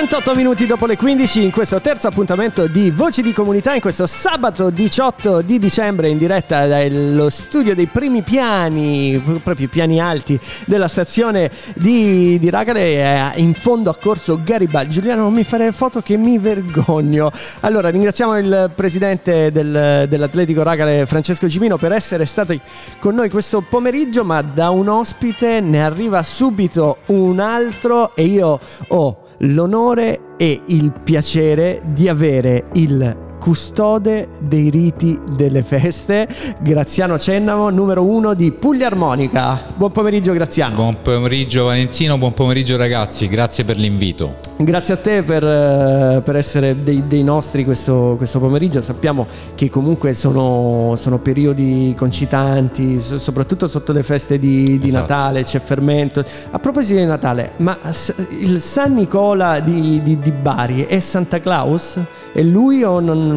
38 minuti dopo le 15 in questo terzo appuntamento di Voci di Comunità in questo sabato 18 di dicembre in diretta dallo studio dei primi piani, proprio i piani alti della stazione di, di Ragale in fondo a corso Garibaldi. Giuliano non mi fare foto che mi vergogno. Allora ringraziamo il presidente del, dell'Atletico Ragale Francesco Cimino per essere stato con noi questo pomeriggio ma da un ospite ne arriva subito un altro e io ho l'onore e il piacere di avere il custode dei riti delle feste, Graziano Cennavo, numero uno di Puglia Armonica. Buon pomeriggio Graziano. Buon pomeriggio Valentino, buon pomeriggio ragazzi, grazie per l'invito. Grazie a te per, eh, per essere dei, dei nostri questo, questo, pomeriggio, sappiamo che comunque sono, sono periodi concitanti, soprattutto sotto le feste di, di esatto. Natale, c'è fermento. A proposito di Natale, ma il San Nicola di, di, di Bari è Santa Claus? È lui o non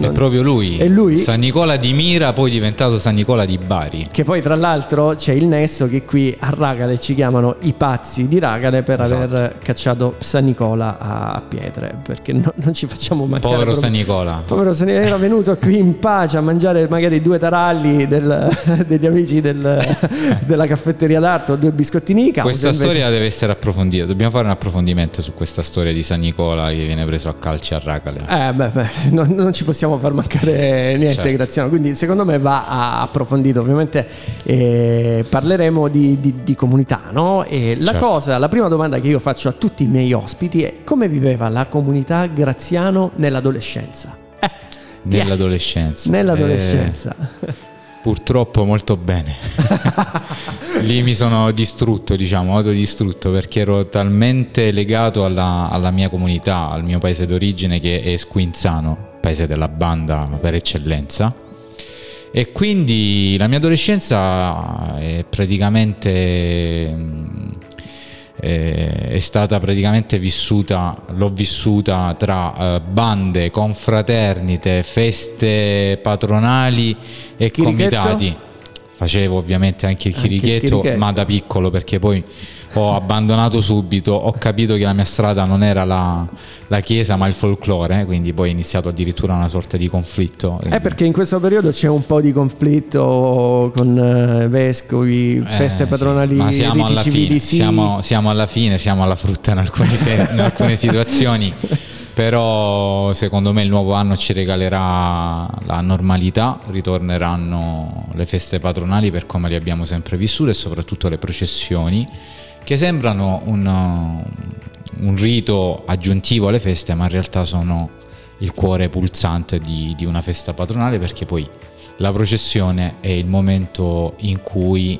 è proprio lui. È lui. San Nicola di Mira, poi diventato San Nicola di Bari. Che poi, tra l'altro, c'è il nesso che qui a Ragale ci chiamano i pazzi di Ragale per esatto. aver cacciato San Nicola a Pietre. Perché no, non ci facciamo mancare. Povero proprio. San Nicola. Povero San Nicola. Era venuto qui in pace a mangiare magari due taralli del, degli amici del, della caffetteria d'Arto, due biscottini. Questa invece... storia deve essere approfondita. Dobbiamo fare un approfondimento su questa storia di San Nicola che viene preso a calci a Ragale. Eh, beh, beh non, non ci possiamo far mancare niente, certo. Graziano. Quindi secondo me va approfondito. Ovviamente eh, parleremo di, di, di, comunità, no? E la certo. cosa, la prima domanda che io faccio a tutti i miei ospiti è come viveva la comunità Graziano nell'adolescenza? Eh, nell'adolescenza. Nell'adolescenza. Eh, purtroppo molto bene. Lì mi sono distrutto, diciamo, autodistrutto perché ero talmente legato alla, alla mia comunità, al mio paese d'origine che è Squinzano, paese della banda per eccellenza. E quindi la mia adolescenza è praticamente è stata praticamente vissuta, l'ho vissuta tra uh, bande, confraternite, feste patronali e Chirichetto? comitati. Facevo ovviamente anche il chirichetto, anche il chirichetto, ma da piccolo perché poi ho abbandonato subito, ho capito che la mia strada non era la, la chiesa ma il folklore, quindi poi è iniziato addirittura una sorta di conflitto. Eh perché in questo periodo c'è un po' di conflitto con eh, vescovi, feste eh, patronali, sì. ma siamo alla, fine, siamo, siamo alla fine, siamo alla frutta in alcune, in alcune situazioni. però secondo me il nuovo anno ci regalerà la normalità, ritorneranno le feste patronali per come le abbiamo sempre vissute e soprattutto le processioni che sembrano un, un rito aggiuntivo alle feste, ma in realtà sono il cuore pulsante di, di una festa patronale perché poi la processione è il momento in cui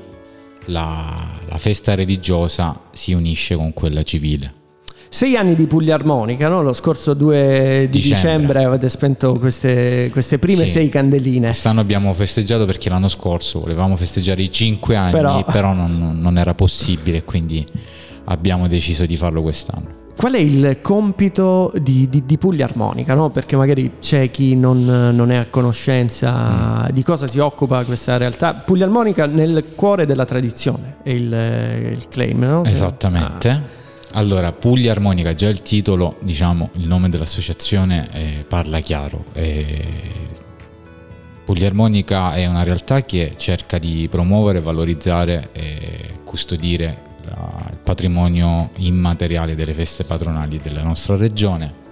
la, la, festa religiosa si unisce con quella civile. Sei anni di Puglia Armonica, no? lo scorso 2 di dicembre, dicembre avete spento queste, queste prime sì. sei candeline. Quest'anno abbiamo festeggiato perché l'anno scorso volevamo festeggiare i 5 anni, però, però non, non era possibile, quindi abbiamo deciso di farlo quest'anno. Qual è il compito di, di, di Puglia Armonica? No? Perché magari c'è chi non, non è a conoscenza mm. di cosa si occupa questa realtà. Puglia Armonica nel cuore della tradizione è il, il claim, no? Esattamente. Ah. Allora, Puglia Armonica, già il titolo, diciamo, il nome dell'associazione eh, parla chiaro. Eh, Puglia Armonica è una realtà che cerca di promuovere, valorizzare e custodire la, il patrimonio immateriale delle feste patronali della nostra regione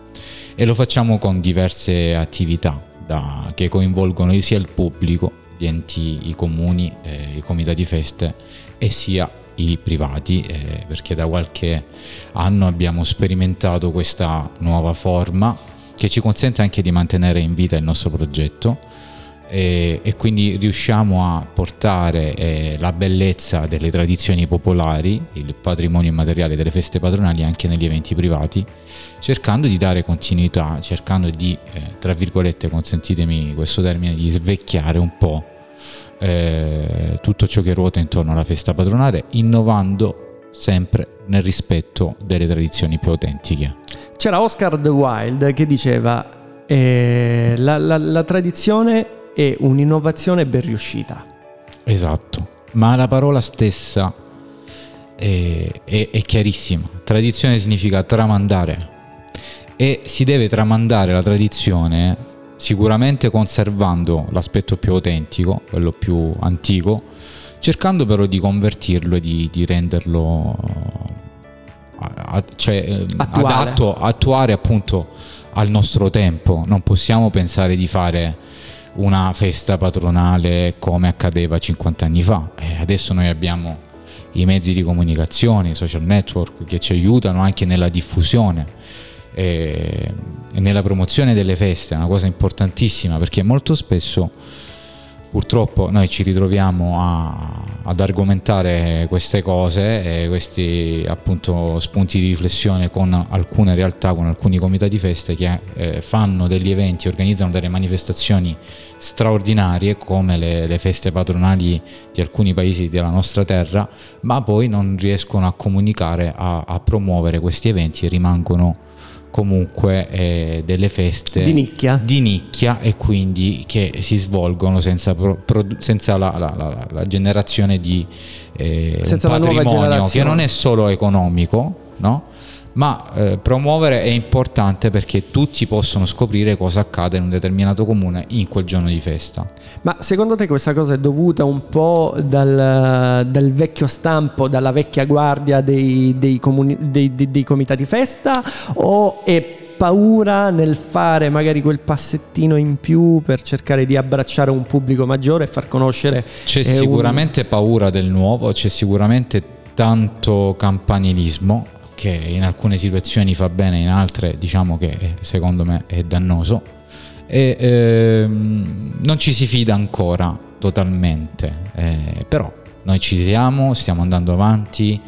e lo facciamo con diverse attività da, che coinvolgono sia il pubblico, gli enti, i comuni, eh, i comitati feste e sia i privati eh, perché da qualche anno abbiamo sperimentato questa nuova forma che ci consente anche di mantenere in vita il nostro progetto e, e quindi riusciamo a portare eh, la bellezza delle tradizioni popolari, il patrimonio immateriale delle feste patronali anche negli eventi privati, cercando di dare continuità, cercando di, eh, tra virgolette, consentitemi questo termine, di svecchiare un po' eh, tutto ciò che ruota intorno alla festa patronale, innovando sempre nel rispetto delle tradizioni più autentiche. C'era Oscar The Wild che diceva eh, la, la, la tradizione è un'innovazione ben riuscita. Esatto, ma la parola stessa è, è, è chiarissima. Tradizione significa tramandare e si deve tramandare la tradizione sicuramente conservando l'aspetto più autentico, quello più antico, cercando però di convertirlo e di, di renderlo a, cioè, eh, adatto, attuare appunto al nostro tempo. Non possiamo pensare di fare una festa patronale come accadeva 50 anni fa. Eh, adesso noi abbiamo i mezzi di comunicazione, i social network che ci aiutano anche nella diffusione e, e nella promozione delle feste, è una cosa importantissima perché molto spesso purtroppo noi ci ritroviamo a, ad argomentare queste cose e questi appunto spunti di riflessione con alcune realtà, con alcuni comitati feste che eh, fanno degli eventi, organizzano delle manifestazioni straordinarie come le, le feste patronali di alcuni paesi della nostra terra, ma poi non riescono a comunicare, a, a promuovere questi eventi e rimangono comunque eh, delle feste di nicchia. di nicchia. e quindi che si svolgono senza, pro, pro, senza la, la, la, la, generazione di eh, senza patrimonio che non è solo economico, no? Ma eh, promuovere è importante perché tutti possono scoprire cosa accade in un determinato comune in quel giorno di festa. Ma secondo te questa cosa è dovuta un po' dal, dal vecchio stampo, dalla vecchia guardia dei, dei, comuni, dei, dei, comitati festa o è paura nel fare magari quel passettino in più per cercare di abbracciare un pubblico maggiore e far conoscere. C'è eh, sicuramente un... paura del nuovo, c'è sicuramente tanto campanilismo che in alcune situazioni fa bene, in altre diciamo che secondo me è dannoso. E ehm, non ci si fida ancora totalmente, eh, però noi ci siamo, stiamo andando avanti,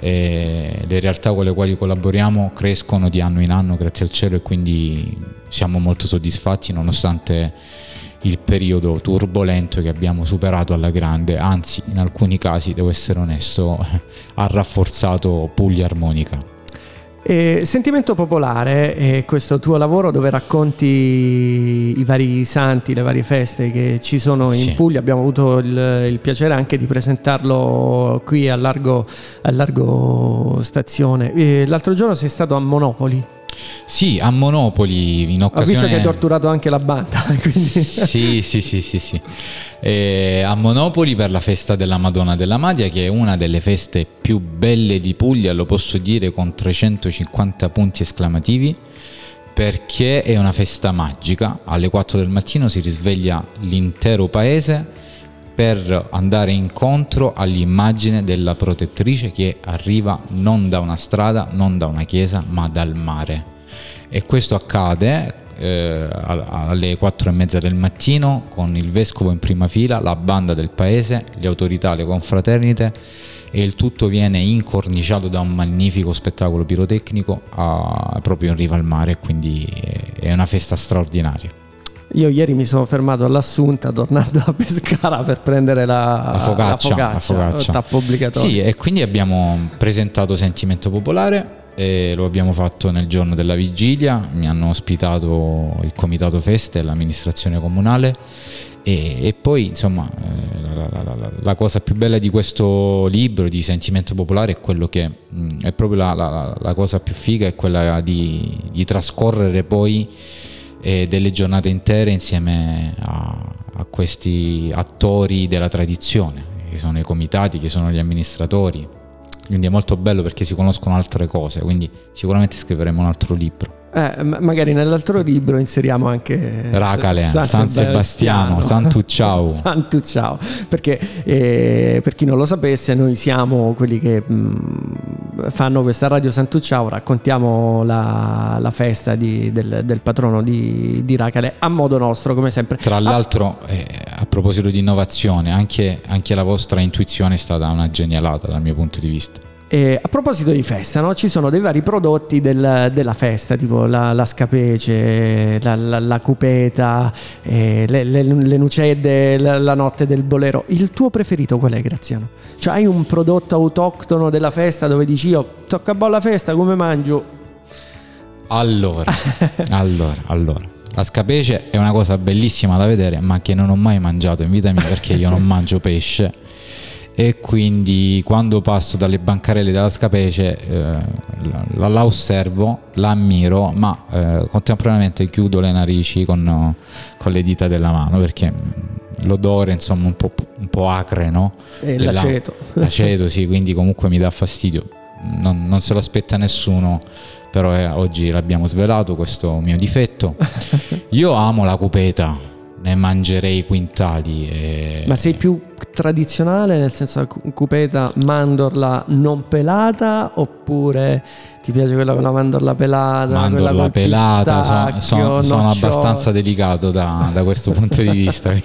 eh, le realtà con le quali collaboriamo crescono di anno in anno grazie al cielo e quindi siamo molto soddisfatti nonostante il periodo turbolento che abbiamo superato alla grande, anzi in alcuni casi, devo essere onesto, ha rafforzato Puglia Armonica. E sentimento popolare è questo tuo lavoro dove racconti i vari santi, le varie feste che ci sono in sì. Puglia. Abbiamo avuto il, il, piacere anche di presentarlo qui a Largo, a Largo Stazione. E l'altro giorno sei stato a Monopoli. Sì, a Monopoli in occasione... Ho visto che hai torturato anche la banda. Quindi... Sì, sì, sì, sì, sì. Eh, a Monopoli per la festa della Madonna della Madia, che è una delle feste più belle di Puglia, lo posso dire con 350 punti esclamativi, perché è una festa magica. Alle 4 del mattino si risveglia l'intero paese per andare incontro all'immagine della protettrice che arriva non da una strada, non da una chiesa, ma dal mare. E questo accade eh, alle 4 e mezza del mattino con il vescovo in prima fila, la banda del paese, le autorità, le confraternite e il tutto viene incorniciato da un magnifico spettacolo pirotecnico a, proprio in riva al mare, quindi è una festa straordinaria. Io ieri mi sono fermato all'Assunta tornando a Pescara per prendere la, la focaccia, la focaccia, la focaccia. Sì, e quindi abbiamo presentato Sentimento Popolare e lo abbiamo fatto nel giorno della vigilia, mi hanno ospitato il comitato feste e l'amministrazione comunale e, e poi insomma eh, la, la, la, la, cosa più bella di questo libro di Sentimento Popolare è quello che mh, è proprio la, cosa più figa, è quella di, di trascorrere poi e delle giornate intere insieme a, a questi attori della tradizione, che sono i comitati, che sono gli amministratori. Quindi è molto bello perché si conoscono altre cose, quindi sicuramente scriveremo un altro libro. Eh, magari nell'altro libro inseriamo anche Racale, San, San Sebastiano, Santucciao. Santucciao, perché eh, per chi non lo sapesse, noi siamo quelli che mh, mm, fanno questa radio Santucciao, raccontiamo la, la festa di, del, del, patrono di, di, Racale a modo nostro, come sempre. Tra l'altro, eh, a proposito di innovazione, anche, anche la vostra intuizione è stata una genialata dal mio punto di vista. E a proposito di festa, no? ci sono dei vari prodotti del, della festa, tipo la, la scapece, la, la, la cupeta, eh, le, le, le, nucedde, la, la, notte del bolero. Il tuo preferito qual è, Graziano? Cioè hai un prodotto autoctono della festa dove dici io tocca a bolla festa, come mangio? Allora, allora, allora. La scapece è una cosa bellissima da vedere, ma che non ho mai mangiato in vita mia perché io non mangio pesce e quindi quando passo dalle bancarelle della Scapece eh, la, la, osservo, la ammiro, ma eh, contemporaneamente chiudo le narici con, con, le dita della mano perché l'odore insomma un po', un po acre, no? E Della, l'aceto. L'aceto, sì, quindi comunque mi dà fastidio. Non, non se lo aspetta nessuno, però eh, oggi l'abbiamo svelato questo mio difetto. Io amo la cupeta, ne mangerei quintali. E... Ma sei più tradizionale, nel senso cupeta mandorla non pelata oppure ti piace quella con la mandorla pelata? Mandorla pelata, sono, sono abbastanza delicato da, da questo punto di vista.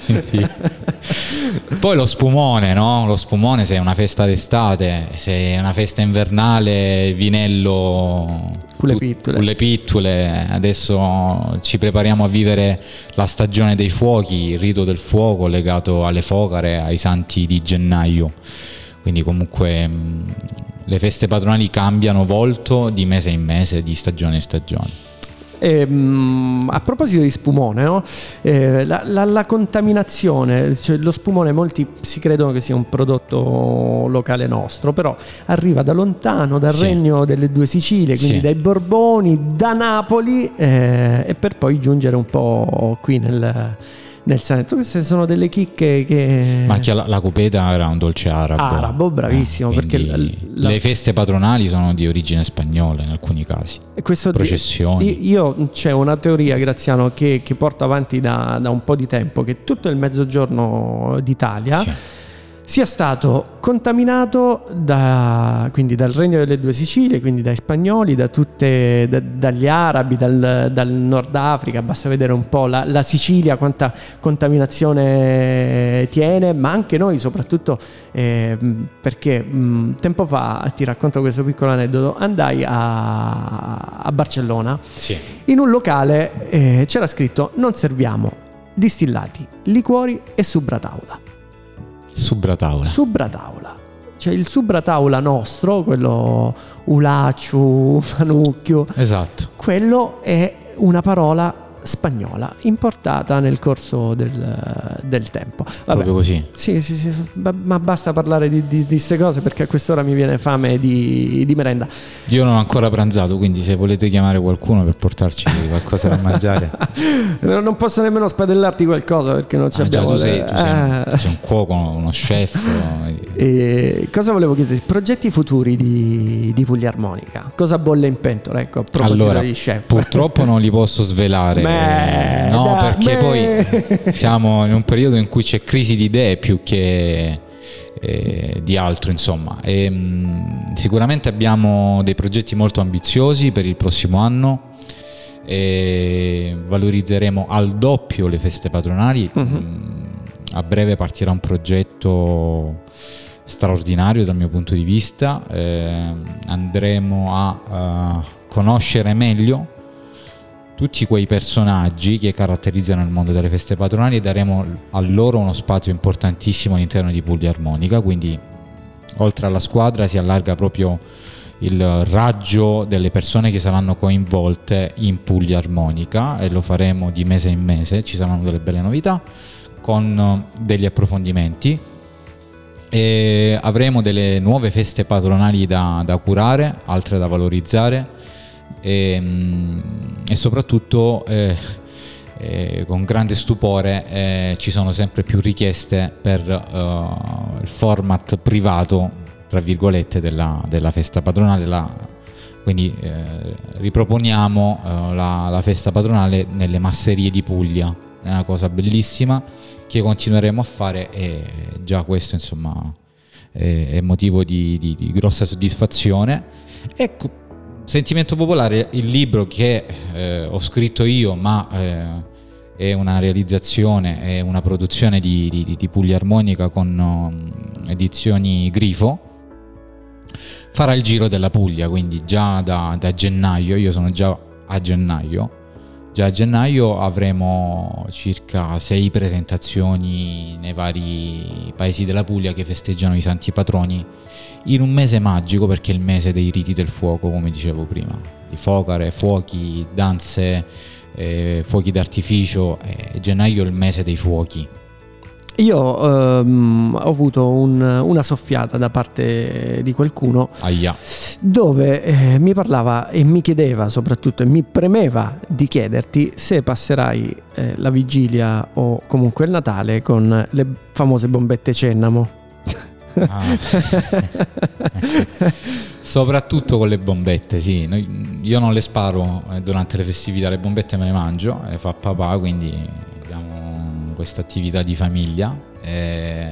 Poi lo spumone, no? Lo spumone se è una festa d'estate, se è una festa invernale, vinello... Pulle pittule. Pulle pittule. Adesso ci prepariamo a vivere la stagione dei fuochi, il rito del fuoco legato alle focare, ai santi di gennaio. Quindi comunque mh, le feste patronali cambiano volto di mese in mese, di stagione in stagione. E, ehm, a proposito di spumone, no? eh, la, la, la, contaminazione, cioè lo spumone molti si credono che sia un prodotto locale nostro, però arriva da lontano, dal sì. regno delle due Sicilie, quindi sì. dai Borboni, da Napoli eh, e per poi giungere un po' qui nel nel Salento. Queste sono delle chicche che... Ma che la, la cupeta era un dolce arabo. Arabo, bravissimo. Eh, perché la, la... le feste patronali sono di origine spagnola in alcuni casi. E questo Processioni. Io c'è una teoria, Graziano, che, che porto avanti da, da, un po' di tempo, che tutto il mezzogiorno d'Italia... Sì sia stato contaminato da, quindi dal Regno delle Due Sicilie, quindi dai spagnoli, da tutte, da, dagli arabi, dal, dal, Nord Africa, basta vedere un po' la, la, Sicilia quanta contaminazione tiene, ma anche noi soprattutto eh, perché mh, tempo fa, ti racconto questo piccolo aneddoto, andai a, a Barcellona, sì. in un locale eh, c'era scritto non serviamo distillati, liquori e subrataula. Subrataula. Subrataula. Cioè il subrataula nostro, quello ulacciu, fanucchio. Esatto. Quello è una parola spagnola importata nel corso del, del tempo. Vabbè, Proprio così. Sì, sì, sì, ma basta parlare di queste cose perché a quest'ora mi viene fame di, di, merenda. Io non ho ancora pranzato, quindi se volete chiamare qualcuno per portarci qualcosa da mangiare. non posso nemmeno spadellarti qualcosa perché non ci ah, abbiamo... Già, tu, sei, tu sei, un, eh. sei, un, cuoco, uno chef. e cosa volevo chiedere? Progetti futuri di, di Puglia Armonica? Cosa bolle in pentola? Ecco, a proposito allora, di chef. Purtroppo non li posso svelare. Beh, no, da, perché beh. poi siamo in un periodo in cui c'è crisi di idee più che eh, di altro, insomma. E, mh, sicuramente abbiamo dei progetti molto ambiziosi per il prossimo anno. Valorizzeremo al doppio le feste patronali. Uh-huh. A breve partirà un progetto straordinario dal mio punto di vista. Eh, andremo a uh, conoscere meglio tutti quei personaggi che caratterizzano il mondo delle feste patronali e daremo a loro uno spazio importantissimo all'interno di Puglia Armonica, quindi oltre alla squadra si allarga proprio il raggio delle persone che saranno coinvolte in Puglia Armonica e lo faremo di mese in mese, ci saranno delle belle novità con degli approfondimenti e avremo delle nuove feste patronali da, da curare, altre da valorizzare. E, mm, e soprattutto eh, eh, con grande stupore eh, ci sono sempre più richieste per uh, il format privato tra virgolette della, della festa patronale la, quindi eh, riproponiamo uh, la, la, festa patronale nelle masserie di Puglia. È una cosa bellissima che continueremo a fare e già questo insomma è, motivo di, di, di grossa soddisfazione. Ecco Sentimento Popolare, il libro che eh, ho scritto io, ma eh, è una realizzazione, è una produzione di, di, di Puglia Armonica con um, edizioni Grifo, farà il giro della Puglia, quindi già da, da gennaio, io sono già a gennaio, già a gennaio avremo circa sei presentazioni nei vari paesi della Puglia che festeggiano i santi patroni in un mese magico perché è il mese dei riti del fuoco, come dicevo prima, di focare, fuochi, danze, eh, fuochi d'artificio, eh, gennaio è il mese dei fuochi. Io ehm, ho avuto un- una soffiata da parte di qualcuno Aia. Dove eh, mi parlava e mi chiedeva soprattutto e mi premeva di chiederti se passerai eh, la vigilia o comunque il Natale con le famose bombette Cennamo. Ah. Soprattutto con le bombette, sì. Io non le sparo eh, durante le festività, le bombette me le mangio, le fa papà, quindi abbiamo questa attività di famiglia. Eh,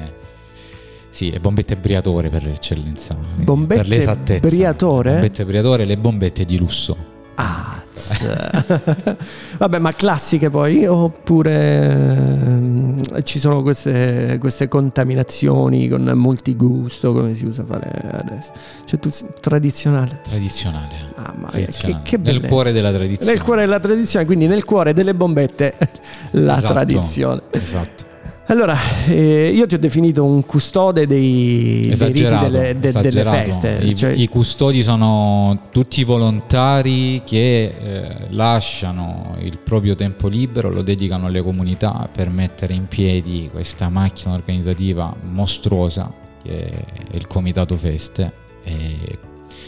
sì, le bombette briatore per eccellenza. quindi Bombette per l'esattezza. briatore? Bombette briatore, le bombette di lusso. Az. Vabbè, ma classiche poi oppure ehm, ci sono queste, queste contaminazioni con multigusto come si usa fare adesso? Cioè tu tradizionale. Tradizionale. Ah, ma che, tradizionale. che Nel bellezza. cuore della tradizione. Nel cuore della tradizione, quindi nel cuore delle bombette la Esatto, tradizione. Esatto. Allora, eh, io ti ho definito un custode dei, dei riti delle, de- delle feste. I, cioè- i custodi sono tutti volontari che eh, lasciano il proprio tempo libero, lo dedicano alle comunità per mettere in piedi questa macchina organizzativa mostruosa che è il Comitato Feste. E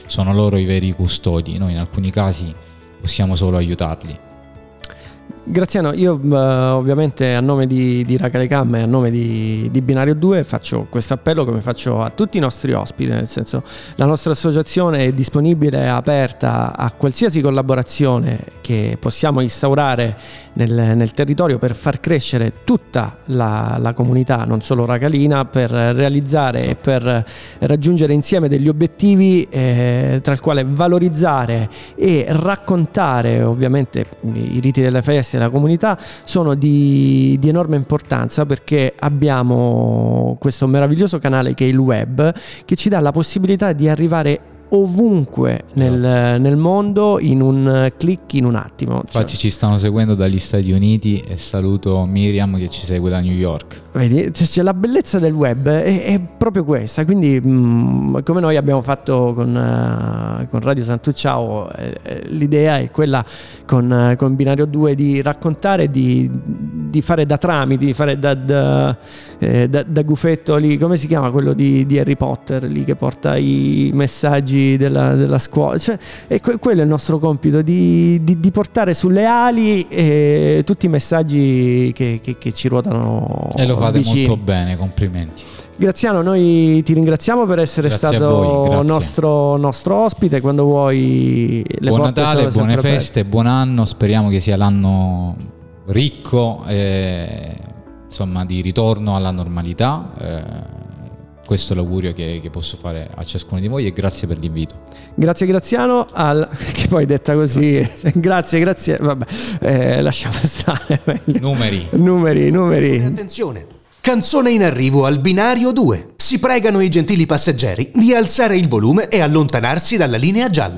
sono loro i veri custodi, noi in alcuni casi possiamo solo aiutarli. Graziano, io eh, ovviamente a nome di, di Racalecam e a nome di, di Binario 2 faccio questo appello come faccio a tutti i nostri ospiti, nel senso la nostra associazione è disponibile e aperta a qualsiasi collaborazione che possiamo instaurare nel, nel territorio per far crescere tutta la, la comunità, non solo racalina, per realizzare e per raggiungere insieme degli obiettivi eh, tra il quale valorizzare e raccontare ovviamente i riti delle feste della comunità sono di, di enorme importanza perché abbiamo questo meraviglioso canale che è il web che ci dà la possibilità di arrivare ovunque nel, nel mondo in un click in un attimo Cioè, Infatti ci stanno seguendo dagli Stati Uniti e saluto Miriam che ci segue da New York. Vedi, c'è, c'è la bellezza del web è, è proprio questa, quindi mh, come noi abbiamo fatto con, eh, con Radio Santucciao, eh, eh, l'idea è quella con, eh, con Binario 2 di raccontare, di, di fare da tramite, di fare da, da, eh, da- da gufetto lì, come si chiama quello di, di Harry Potter, lì che porta i messaggi della, della scuola, cioè, e que- quello è il nostro compito, di, di- di portare sulle ali eh, tutti i messaggi che, che- che ci ruotano E lo fate vicini. molto bene, complimenti. Graziano, noi ti ringraziamo per essere Grazie stato nostro, nostro ospite. Quando vuoi, le Buon Natale, buone feste, buon anno, speriamo che sia l'anno ricco e insomma di ritorno alla normalità. Eh, questo è l'augurio che, che posso fare a ciascuno di voi e grazie per l'invito. Grazie Graziano, al- che poi detta così, grazie, grazie, vabbè, eh, lasciamo stare. Numeri. numeri, numeri. Attenzione! Canzone in arrivo al binario 2. Si pregano i gentili passeggeri di alzare il volume e allontanarsi dalla linea gialla.